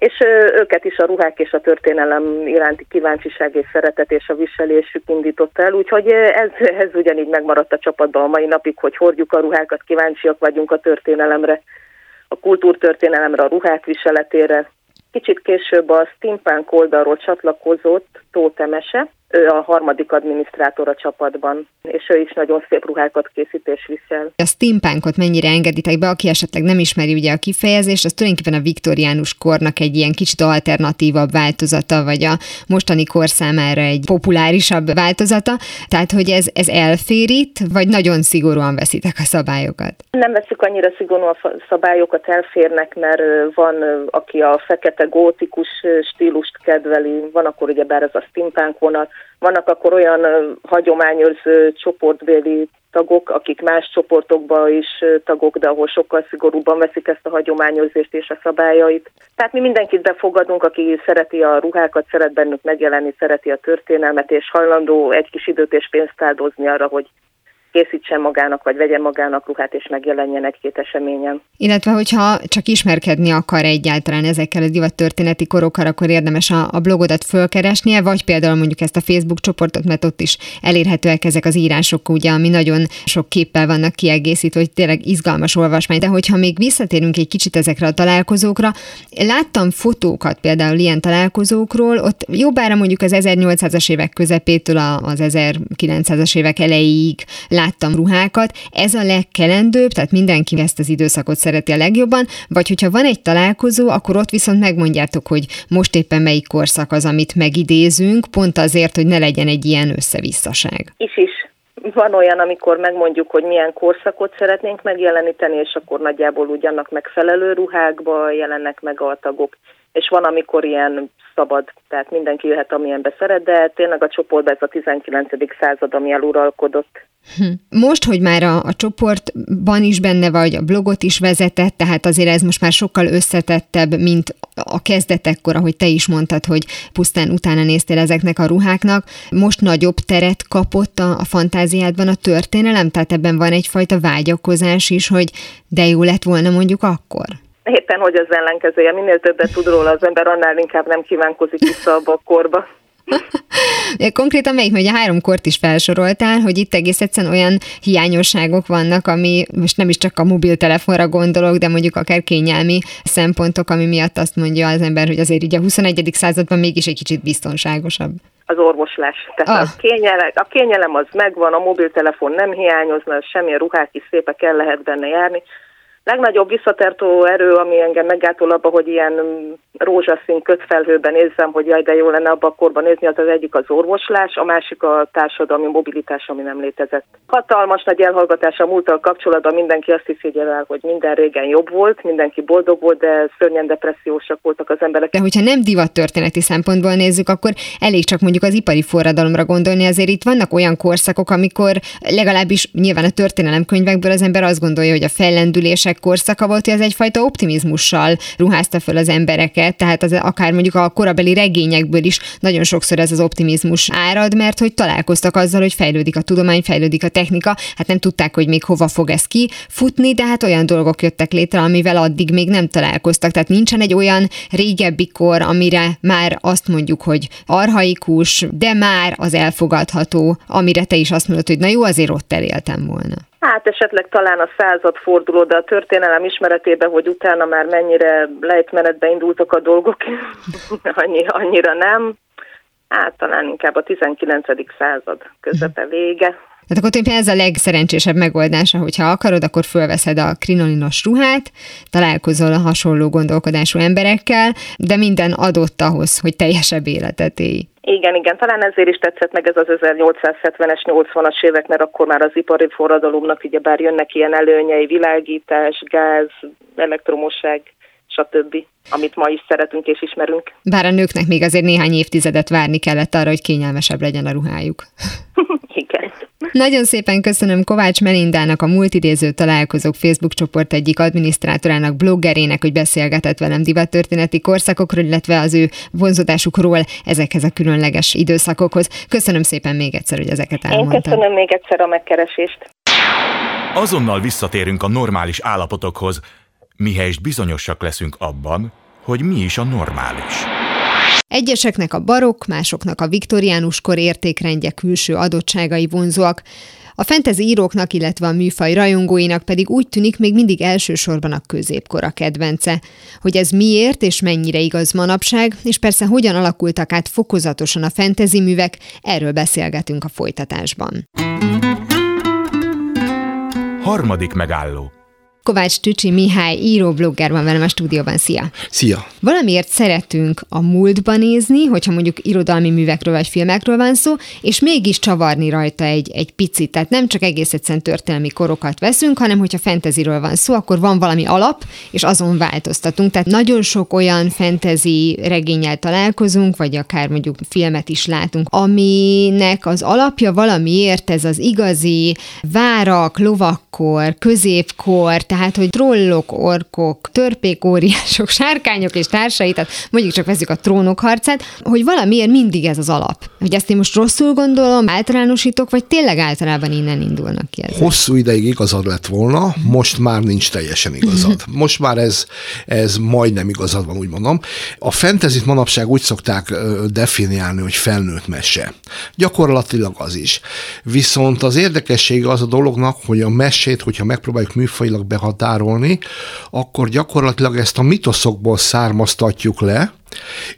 és őket is a ruhák és a történelem iránti kíváncsiság és szeretet és a viselésük indított el, úgyhogy ez, ez ugyanígy megmaradt a csapatban a mai napig, hogy hordjuk a ruhákat, kíváncsiak vagyunk a történelemre, a kultúrtörténelemre, a ruhák viseletére. Kicsit később a steampunk oldalról csatlakozott Tóth Emese, ő a harmadik adminisztrátor a csapatban, és ő is nagyon szép ruhákat készít és visel. A steampunkot mennyire engeditek be, aki esetleg nem ismeri ugye a kifejezést, az tulajdonképpen a viktoriánus kornak egy ilyen kicsit alternatívabb változata, vagy a mostani kor számára egy populárisabb változata. Tehát, hogy ez, ez elférít, vagy nagyon szigorúan veszitek a szabályokat? Nem veszük annyira szigorúan a szabályokat, elférnek, mert van, aki a fekete gótikus stílust kedveli, van akkor ugye bár ez a steampunk vonal, vannak akkor olyan hagyományőrző csoportbéli tagok, akik más csoportokban is tagok, de ahol sokkal szigorúbban veszik ezt a hagyományőrzést és a szabályait. Tehát mi mindenkit befogadunk, aki szereti a ruhákat, szeret bennük megjelenni, szereti a történelmet, és hajlandó egy kis időt és pénzt áldozni arra, hogy készítsen magának, vagy vegyen magának ruhát, és megjelenjen egy-két eseményen. Illetve, hogyha csak ismerkedni akar egyáltalán ezekkel a divattörténeti korokkal, akkor érdemes a, a blogodat fölkeresnie, vagy például mondjuk ezt a Facebook csoportot, mert ott is elérhetőek ezek az írások, ugye, ami nagyon sok képpel vannak kiegészítve, hogy tényleg izgalmas olvasmány. De hogyha még visszatérünk egy kicsit ezekre a találkozókra, láttam fotókat például ilyen találkozókról, ott jobbára mondjuk az 1800-as évek közepétől az 1900-as évek elejéig láttam ruhákat. Ez a legkelendőbb, tehát mindenki ezt az időszakot szereti a legjobban, vagy hogyha van egy találkozó, akkor ott viszont megmondjátok, hogy most éppen melyik korszak az, amit megidézünk, pont azért, hogy ne legyen egy ilyen összevisszaság. Is is. Van olyan, amikor megmondjuk, hogy milyen korszakot szeretnénk megjeleníteni, és akkor nagyjából úgy annak megfelelő ruhákba jelennek meg a tagok és van, amikor ilyen szabad, tehát mindenki jöhet, amilyenbe szeret, de tényleg a csoportban ez a 19. század, ami eluralkodott. Hm. Most, hogy már a, a csoportban is benne vagy, a blogot is vezetett, tehát azért ez most már sokkal összetettebb, mint a kezdetekkor, ahogy te is mondtad, hogy pusztán utána néztél ezeknek a ruháknak. Most nagyobb teret kapott a, a fantáziádban a történelem, tehát ebben van egyfajta vágyakozás is, hogy de jó lett volna mondjuk akkor? Éppen, hogy az ellenkezője. Minél többet tud róla az ember, annál inkább nem kívánkozik vissza a bakkorba. Konkrétan melyik, hogy a három kort is felsoroltál, hogy itt egész egyszerűen olyan hiányosságok vannak, ami most nem is csak a mobiltelefonra gondolok, de mondjuk akár kényelmi szempontok, ami miatt azt mondja az ember, hogy azért ugye a 21. században mégis egy kicsit biztonságosabb az orvoslás. Tehát ah. a, kényelem, a kényelem az megvan, a mobiltelefon nem hiányozna, semmilyen ruhák is szépek el lehet benne járni legnagyobb visszatartó erő, ami engem meggátol abba, hogy ilyen rózsaszín kötfelhőben nézzem, hogy jaj, de jó lenne abba a korban nézni, az az egyik az orvoslás, a másik a társadalmi mobilitás, ami nem létezett. Hatalmas nagy elhallgatás a múltal kapcsolatban, mindenki azt hiszi el, hogy minden régen jobb volt, mindenki boldog volt, de szörnyen depressziósak voltak az emberek. De hogyha nem divat történeti szempontból nézzük, akkor elég csak mondjuk az ipari forradalomra gondolni, azért itt vannak olyan korszakok, amikor legalábbis nyilván a történelemkönyvekből az ember azt gondolja, hogy a fellendülések korszaka volt, hogy ez egyfajta optimizmussal ruházta föl az embereket, tehát az, akár mondjuk a korabeli regényekből is nagyon sokszor ez az optimizmus árad, mert hogy találkoztak azzal, hogy fejlődik a tudomány, fejlődik a technika, hát nem tudták, hogy még hova fog ez ki futni, de hát olyan dolgok jöttek létre, amivel addig még nem találkoztak. Tehát nincsen egy olyan régebbi kor, amire már azt mondjuk, hogy arhaikus, de már az elfogadható, amire te is azt mondod, hogy na jó, azért ott eléltem volna. Hát esetleg talán a század forduló, de a történelem ismeretében, hogy utána már mennyire lejtmenetbe indultak a dolgok, annyi, annyira nem. Hát talán inkább a 19. század közepe vége. Tehát akkor tulajdonképpen ez a legszerencsésebb megoldása, hogyha akarod, akkor fölveszed a krinolinos ruhát, találkozol a hasonló gondolkodású emberekkel, de minden adott ahhoz, hogy teljesebb életet élj. Igen, igen, talán ezért is tetszett meg ez az 1870-es, 80-as évek, mert akkor már az ipari forradalomnak ugye bár jönnek ilyen előnyei, világítás, gáz, elektromosság, stb., amit ma is szeretünk és ismerünk. Bár a nőknek még azért néhány évtizedet várni kellett arra, hogy kényelmesebb legyen a ruhájuk. Igen. Nagyon szépen köszönöm Kovács Melindának, a Multidéző Találkozók Facebook csoport egyik adminisztrátorának, bloggerének, hogy beszélgetett velem divattörténeti korszakokról, illetve az ő vonzódásukról ezekhez a különleges időszakokhoz. Köszönöm szépen még egyszer, hogy ezeket elmondtam. Én köszönöm még egyszer a megkeresést. Azonnal visszatérünk a normális állapotokhoz, mihelyest bizonyosak leszünk abban, hogy mi is a normális. Egyeseknek a barokk, másoknak a viktoriánus kor értékrendje külső adottságai vonzóak, a fentezi íróknak, illetve a műfaj rajongóinak pedig úgy tűnik még mindig elsősorban a középkor kedvence. Hogy ez miért és mennyire igaz manapság, és persze hogyan alakultak át fokozatosan a fentezi művek, erről beszélgetünk a folytatásban. Harmadik megálló Kovács Tücsi Mihály író blogger van velem a stúdióban. Szia! Szia! Valamiért szeretünk a múltba nézni, hogyha mondjuk irodalmi művekről vagy filmekről van szó, és mégis csavarni rajta egy, egy picit. Tehát nem csak egész egyszerűen történelmi korokat veszünk, hanem hogyha fenteziről van szó, akkor van valami alap, és azon változtatunk. Tehát nagyon sok olyan fentezi regényel találkozunk, vagy akár mondjuk filmet is látunk, aminek az alapja valamiért ez az igazi várak, lovakkor, középkor, tehát tehát, hogy trollok, orkok, törpék, óriások, sárkányok és társai, tehát mondjuk csak veszük a trónok harcát, hogy valamiért mindig ez az alap. Hogy ezt én most rosszul gondolom, általánosítok, vagy tényleg általában innen indulnak ki ezek? Hosszú ideig igazad lett volna, most már nincs teljesen igazad. Most már ez, ez majdnem igazad van, úgy mondom. A fentezit manapság úgy szokták definiálni, hogy felnőtt mese. Gyakorlatilag az is. Viszont az érdekessége az a dolognak, hogy a mesét, hogyha megpróbáljuk műfajilag behatárolni, akkor gyakorlatilag ezt a mitoszokból származtatjuk le,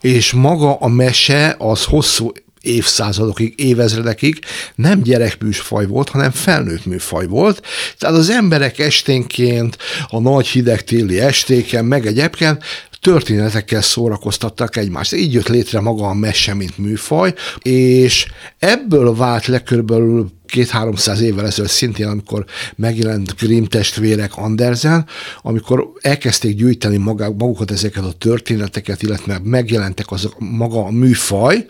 és maga a mese az hosszú évszázadokig, évezredekig nem gyerekműfaj volt, hanem felnőtt műfaj volt. Tehát az emberek esténként, a nagy hideg téli estéken, meg egyébként történetekkel szórakoztattak egymást. Így jött létre maga a mese, mint műfaj, és ebből vált le körülbelül két-háromszáz évvel ezelőtt szintén, amikor megjelent Grimm testvérek Andersen, amikor elkezdték gyűjteni magukat ezeket a történeteket, illetve megjelentek azok maga a műfaj,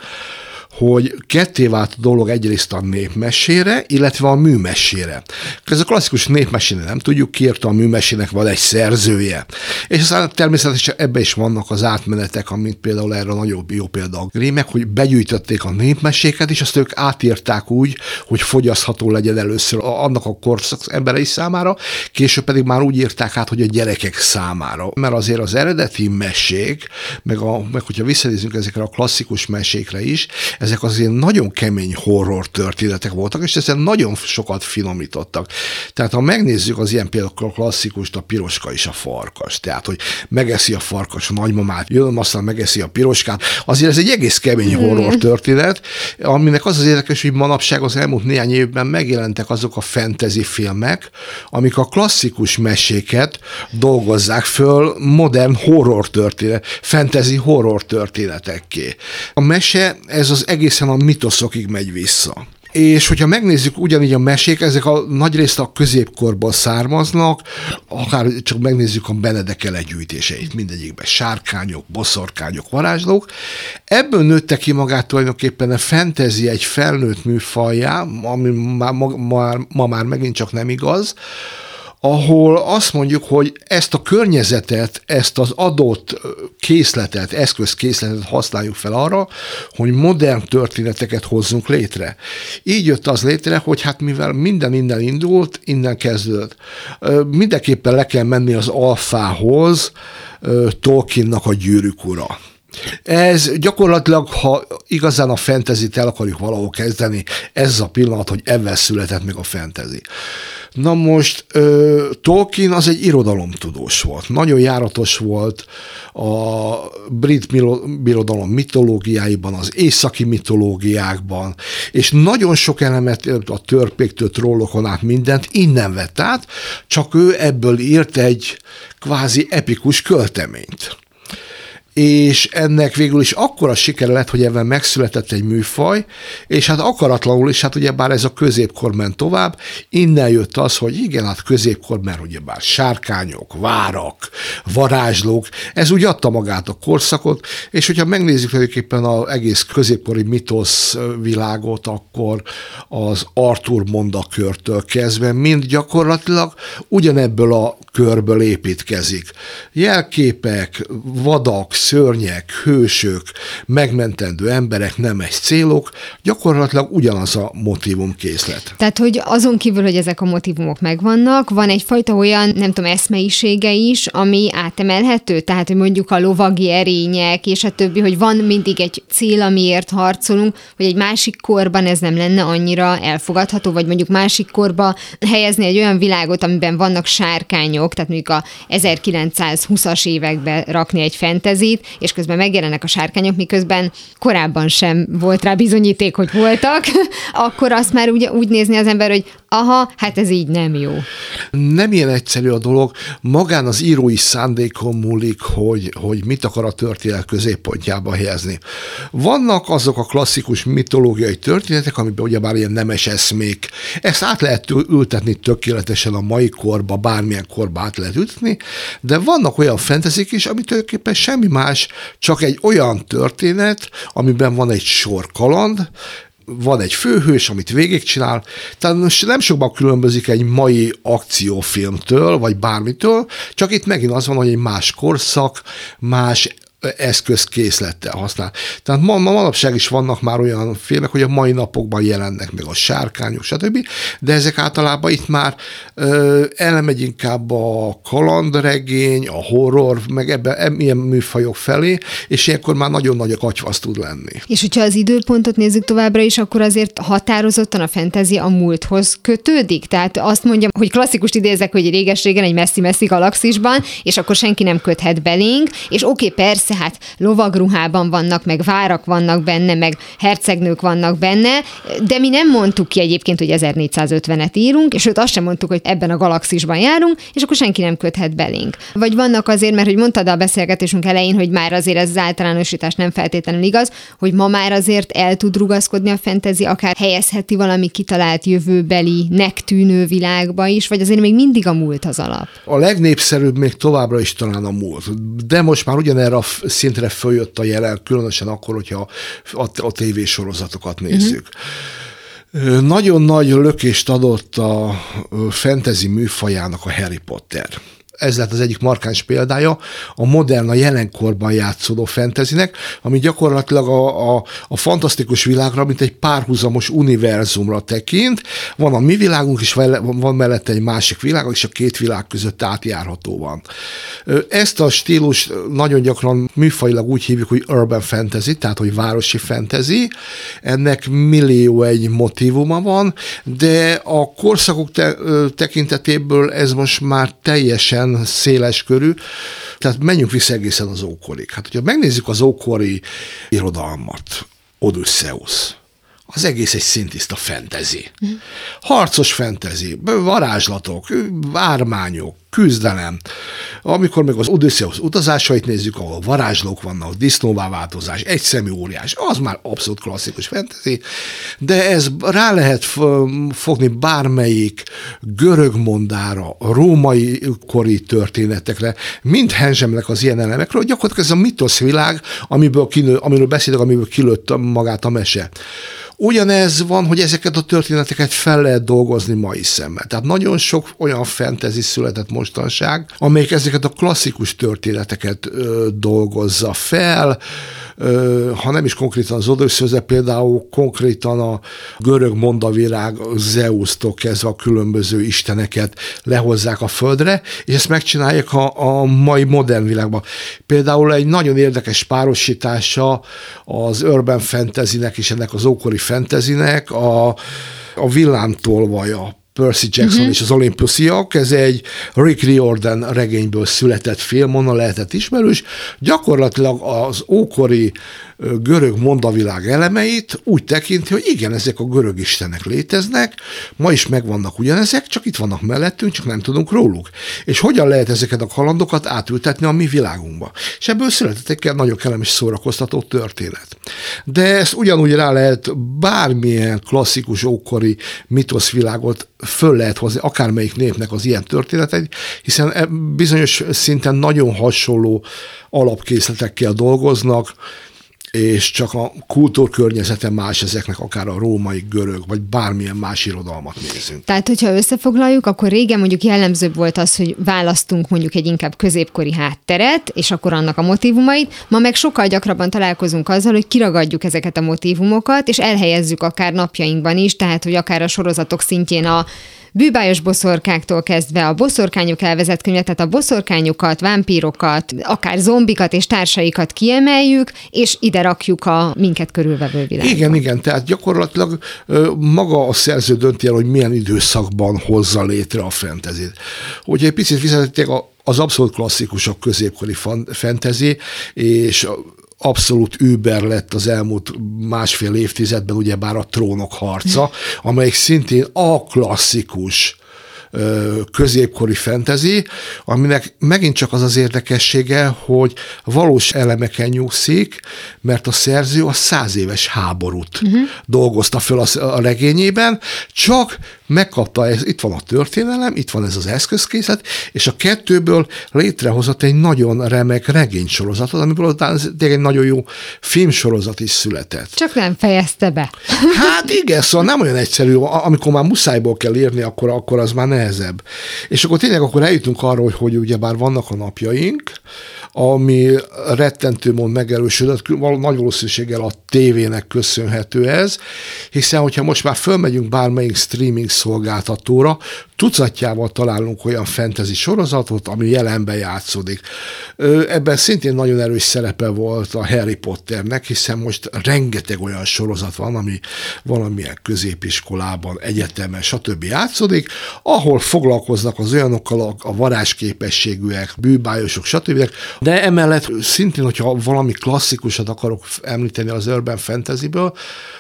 hogy ketté vált a dolog egyrészt a népmesére, illetve a műmesére. Ez a klasszikus népmesére nem tudjuk, ki a műmesének van egy szerzője. És aztán természetesen ebbe is vannak az átmenetek, amit például erre a nagyobb jó példa a Grémek, hogy begyűjtötték a népmeséket, és azt ők átírták úgy, hogy fogyasztható legyen először annak a korszak emberei számára, később pedig már úgy írták át, hogy a gyerekek számára. Mert azért az eredeti mesék, meg, a, meg hogyha visszanézünk ezekre a klasszikus mesékre is, ezek az ilyen nagyon kemény horror történetek voltak, és ezen nagyon sokat finomítottak. Tehát ha megnézzük az ilyen például klasszikust, a piroska és a farkas, tehát hogy megeszi a farkas a nagymamát, jön, aztán megeszi a piroskát, azért ez egy egész kemény horror történet, aminek az az érdekes, hogy manapság az elmúlt néhány évben megjelentek azok a fantasy filmek, amik a klasszikus meséket dolgozzák föl modern horror történet, fantasy horror történetekké. A mese, ez az egészen a mitoszokig megy vissza. És hogyha megnézzük ugyanígy a mesék, ezek a nagy részt a középkorból származnak, akár csak megnézzük a Benedek elegyűjtéseit, mindegyikben sárkányok, boszorkányok, varázslók. Ebből nőtte ki magát tulajdonképpen a fantasy egy felnőtt műfajjá, ami már, ma, ma, ma már megint csak nem igaz, ahol azt mondjuk, hogy ezt a környezetet, ezt az adott készletet, eszközkészletet használjuk fel arra, hogy modern történeteket hozzunk létre. Így jött az létre, hogy hát mivel minden innen indult, innen kezdődött. Mindenképpen le kell menni az alfához, Tolkiennak a gyűrűk ura. Ez gyakorlatilag, ha igazán a fentezit el akarjuk valahol kezdeni, ez a pillanat, hogy ebben született meg a fentezi. Na most uh, Tolkien az egy irodalomtudós volt. Nagyon járatos volt a brit birodalom mitológiáiban, az északi mitológiákban, és nagyon sok elemet a törpéktől, trollokon át mindent innen vett át, csak ő ebből írt egy kvázi epikus költeményt és ennek végül is akkora siker lett, hogy ebben megszületett egy műfaj, és hát akaratlanul is, hát ugye bár ez a középkor ment tovább, innen jött az, hogy igen, hát középkor, mert ugye bár sárkányok, várak, varázslók, ez úgy adta magát a korszakot, és hogyha megnézzük tulajdonképpen az egész középkori mitosz világot, akkor az Arthur mondakörtől kezdve mind gyakorlatilag ugyanebből a körből építkezik. Jelképek, vadak, szörnyek, hősök, megmentendő emberek, nemes célok, gyakorlatilag ugyanaz a motivum készlet. Tehát, hogy azon kívül, hogy ezek a motivumok megvannak, van egyfajta olyan, nem tudom, eszmeisége is, ami átemelhető, tehát, hogy mondjuk a lovagi erények és a többi, hogy van mindig egy cél, amiért harcolunk, hogy egy másik korban ez nem lenne annyira elfogadható, vagy mondjuk másik korba helyezni egy olyan világot, amiben vannak sárkányok, tehát mondjuk a 1920-as években rakni egy fentezi, rövid, és közben megjelennek a sárkányok, miközben korábban sem volt rá bizonyíték, hogy voltak, akkor azt már úgy, úgy nézni az ember, hogy aha, hát ez így nem jó. Nem ilyen egyszerű a dolog. Magán az írói szándékon múlik, hogy, hogy mit akar a történet középpontjába helyezni. Vannak azok a klasszikus mitológiai történetek, amiben ugyebár ilyen nemes eszmék. Ezt át lehet ültetni tökéletesen a mai korba, bármilyen korba át lehet ültetni, de vannak olyan fentezik is, amit tulajdonképpen semmi más, csak egy olyan történet, amiben van egy sor kaland, van egy főhős, amit végigcsinál, tehát most nem sokban különbözik egy mai akciófilmtől, vagy bármitől, csak itt megint az van, hogy egy más korszak, más eszközkészlettel használ. Tehát ma, ma manapság is vannak már olyan filmek, hogy a mai napokban jelennek meg a sárkányok, stb., de ezek általában itt már ö, elmegy inkább a kalandregény, a horror, meg ebben ilyen műfajok felé, és ilyenkor már nagyon nagy a katyvasz tud lenni. És hogyha az időpontot nézzük továbbra is, akkor azért határozottan a fentezi a múlthoz kötődik? Tehát azt mondjam, hogy klasszikust idézek, hogy réges-régen egy messzi-messzi galaxisban, és akkor senki nem köthet belénk, és oké, okay, persze, persze, hát lovagruhában vannak, meg várak vannak benne, meg hercegnők vannak benne, de mi nem mondtuk ki egyébként, hogy 1450-et írunk, és őt azt sem mondtuk, hogy ebben a galaxisban járunk, és akkor senki nem köthet belénk. Vagy vannak azért, mert hogy mondtad a beszélgetésünk elején, hogy már azért ez az általánosítás nem feltétlenül igaz, hogy ma már azért el tud rugaszkodni a fentezi, akár helyezheti valami kitalált jövőbeli, tűnő világba is, vagy azért még mindig a múlt az alap? A legnépszerűbb még továbbra is talán a múlt. De most már ugyanerre a szintre följött a jelen, különösen akkor, hogyha a, a tévésorozatokat nézzük. Uh-huh. Nagyon nagy lökést adott a fantasy műfajának a Harry Potter ez lett az egyik markáns példája a modern, a jelenkorban játszódó fantasynek, ami gyakorlatilag a, a, a fantasztikus világra, mint egy párhuzamos univerzumra tekint. Van a mi világunk is, van mellette egy másik világ, és a két világ között átjárható van. Ezt a stílus nagyon gyakran műfajilag úgy hívjuk, hogy urban fantasy, tehát hogy városi fantasy. Ennek millió egy motivuma van, de a korszakok te, tekintetéből ez most már teljesen széles körű, tehát menjünk vissza egészen az ókorig. Hát, hogyha megnézzük az ókori irodalmat, Odysseus, az egész egy szintiszta fentezi. Harcos fentezi, varázslatok, ármányok, küzdelem. Amikor meg az Odysseus utazásait nézzük, ahol varázslók vannak, disznóvá változás, egy szemű óriás, az már abszolút klasszikus fantasy, de ez rá lehet fogni bármelyik görög mondára, római kori történetekre, mind henzsemlek az ilyen elemekről, gyakorlatilag ez a mitosz világ, amiből, kinő, amiről beszélek, amiből kilőtt magát a mese. Ugyanez van, hogy ezeket a történeteket fel lehet dolgozni mai szemmel. Tehát nagyon sok olyan fantasy született mostanság, amelyik ezeket a klasszikus történeteket ö, dolgozza fel, ha nem is konkrétan az Odysseus, de például konkrétan a görög mondavirág Zeus-tól kezdve a különböző isteneket lehozzák a földre, és ezt megcsinálják a, a mai modern világban. Például egy nagyon érdekes párosítása az urban fantasynek és ennek az ókori fantasynek a, a villámtolvaja Percy Jackson uh-huh. és az Olympusiak, ez egy Rick Riordan regényből született film, onnan lehetett ismerős. Gyakorlatilag az ókori görög mondavilág elemeit úgy tekinti, hogy igen, ezek a görög istenek léteznek, ma is megvannak ugyanezek, csak itt vannak mellettünk, csak nem tudunk róluk. És hogyan lehet ezeket a kalandokat átültetni a mi világunkba? És ebből született egy nagyon kellemes szórakoztató történet. De ezt ugyanúgy rá lehet bármilyen klasszikus ókori mitoszvilágot föl lehet hozni akármelyik népnek az ilyen történetet, hiszen e bizonyos szinten nagyon hasonló alapkészletekkel dolgoznak, és csak a kultúrkörnyezete más ezeknek, akár a római, görög, vagy bármilyen más irodalmat nézünk. Tehát, hogyha összefoglaljuk, akkor régen mondjuk jellemzőbb volt az, hogy választunk mondjuk egy inkább középkori hátteret, és akkor annak a motivumait, ma meg sokkal gyakrabban találkozunk azzal, hogy kiragadjuk ezeket a motivumokat, és elhelyezzük akár napjainkban is, tehát, hogy akár a sorozatok szintjén a bűbájos boszorkáktól kezdve a boszorkányok elvezett könyvet, tehát a boszorkányokat, vámpírokat, akár zombikat és társaikat kiemeljük, és ide rakjuk a minket körülvevő világot. Igen, igen, tehát gyakorlatilag maga a szerző dönti el, hogy milyen időszakban hozza létre a fentezit. Hogyha egy picit visszatették az abszolút klasszikusok középkori fantasy, és abszolút über lett az elmúlt másfél évtizedben, ugyebár a trónok harca, amelyik szintén a klasszikus középkori fentezi, aminek megint csak az az érdekessége, hogy valós elemeken nyugszik, mert a szerző a száz éves háborút uh-huh. dolgozta föl a, regényében, csak megkapta, ez, itt van a történelem, itt van ez az eszközkészlet, és a kettőből létrehozott egy nagyon remek regénysorozatot, amiből aztán egy nagyon jó filmsorozat is született. Csak nem fejezte be. Hát igen, szóval nem olyan egyszerű, amikor már muszájból kell írni, akkor, akkor az már nehezebb. És akkor tényleg akkor eljutunk arra, hogy, hogy ugyebár vannak a napjaink, ami rettentő mond megerősödött, nagy valószínűséggel a tévének köszönhető ez, hiszen hogyha most már fölmegyünk bármelyik streaming szolgáltatóra, tucatjával találunk olyan fantasy sorozatot, ami jelenben játszódik. Ebben szintén nagyon erős szerepe volt a Harry Potternek, hiszen most rengeteg olyan sorozat van, ami valamilyen középiskolában, egyetemen, stb. játszódik, ahol foglalkoznak az olyanokkal a varázsképességűek, bűbájosok, stb. De emellett szintén, hogyha valami klasszikusat akarok említeni az Urban Fantasy-ből,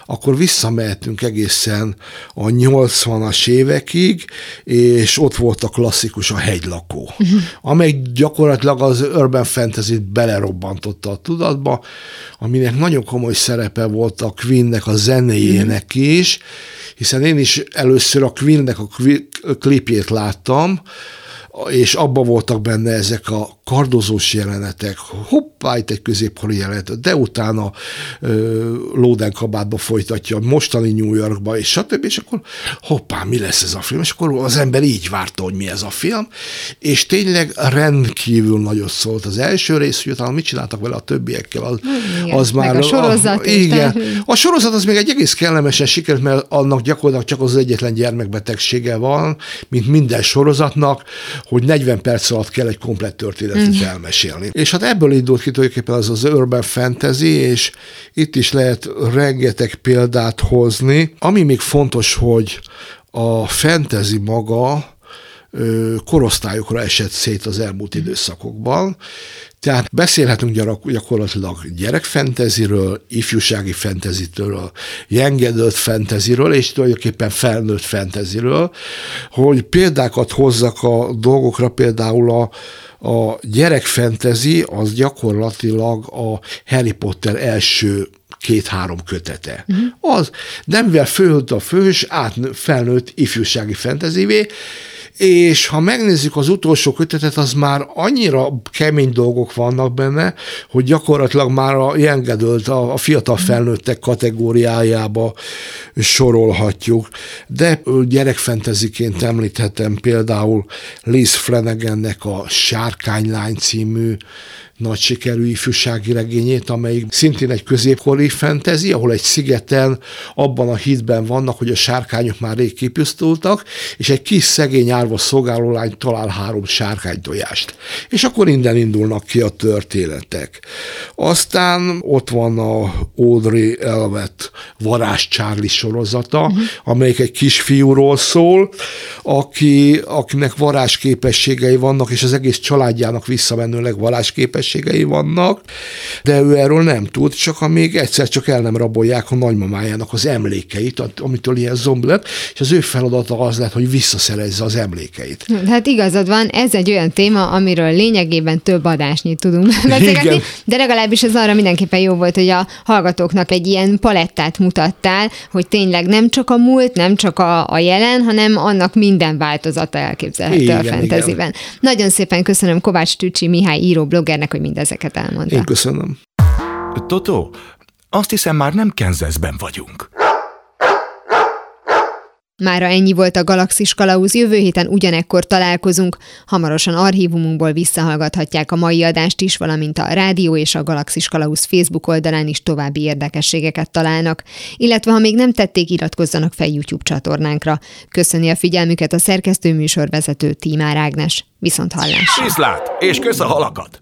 akkor visszamehetünk egészen a 80-as évekig, és ott volt a klasszikus a hegylakó, uh-huh. amely gyakorlatilag az urban fantasy-t belerobbantotta a tudatba, aminek nagyon komoly szerepe volt a Queennek a zenéjének uh-huh. is, hiszen én is először a Queennek a klipjét láttam, és abban voltak benne ezek a kardozós jelenetek, hoppá, itt egy középkori jelenet, de utána Lóden kabátba folytatja, mostani New Yorkba, és stb., és akkor hoppá, mi lesz ez a film, és akkor az ember így várta, hogy mi ez a film, és tényleg rendkívül nagyot szólt az első rész, hogy utána mit csináltak vele a többiekkel, az, igen, az már... a sorozat a, igen, a sorozat az még egy egész kellemesen sikerült, mert annak gyakorlatilag csak az egyetlen gyermekbetegsége van, mint minden sorozatnak, hogy 40 perc alatt kell egy komplett történetet mm. elmesélni. És hát ebből indult ki tulajdonképpen az az urban fantasy, és itt is lehet rengeteg példát hozni. Ami még fontos, hogy a fantasy maga korosztályokra esett szét az elmúlt időszakokban. Tehát beszélhetünk gyakorlatilag gyerekfenteziről, ifjúsági fentezitől, adult fenteziről, és tulajdonképpen felnőtt fenteziről, hogy példákat hozzak a dolgokra, például a, a gyerekfentezi az gyakorlatilag a Harry Potter első két-három kötete. Uh-huh. Az, de mivel fölött a fős, át felnőtt ifjúsági fentezivé, és ha megnézzük az utolsó kötetet, az már annyira kemény dolgok vannak benne, hogy gyakorlatilag már a jengedölt, a, a fiatal felnőttek kategóriájába sorolhatjuk. De gyerekfenteziként említhetem például Liz Flanagannek a Sárkánylány című nagy sikerű ifjúsági regényét, amelyik szintén egy középkori fentezi, ahol egy szigeten abban a hitben vannak, hogy a sárkányok már rég kipusztultak, és egy kis szegény árva szolgálólány talál három sárkánytojást. És akkor innen indulnak ki a történetek. Aztán ott van a Audrey Elvet varázs Charlie sorozata, uh-huh. amelyik egy kisfiúról szól, aki, akinek varázsképességei vannak, és az egész családjának visszamenőleg varázsképességei képességei vannak, de ő erről nem tud, csak amíg egyszer csak el nem rabolják a nagymamájának az emlékeit, amitől ilyen zombi lett, és az ő feladata az lett, hogy visszaszerezze az emlékeit. Hát igazad van, ez egy olyan téma, amiről lényegében több adásnyit tudunk beszélgetni, de legalábbis ez arra mindenképpen jó volt, hogy a hallgatóknak egy ilyen palettát mutattál, hogy tényleg nem csak a múlt, nem csak a, a jelen, hanem annak minden változata elképzelhető igen, a fantasyben. Nagyon szépen köszönöm Kovács Tücsi Mihály író bloggernek, hogy mindezeket elmondta. Én köszönöm. Totó, azt hiszem már nem Kenzeszben vagyunk. Mára ennyi volt a Galaxis Kalauz, jövő héten ugyanekkor találkozunk. Hamarosan archívumunkból visszahallgathatják a mai adást is, valamint a rádió és a Galaxis Kalauz Facebook oldalán is további érdekességeket találnak. Illetve ha még nem tették, iratkozzanak fel YouTube csatornánkra. Köszöni a figyelmüket a szerkesztő műsorvezető Tímár Ágnes. Viszont hallás! Viszlát, és kösz a halakat!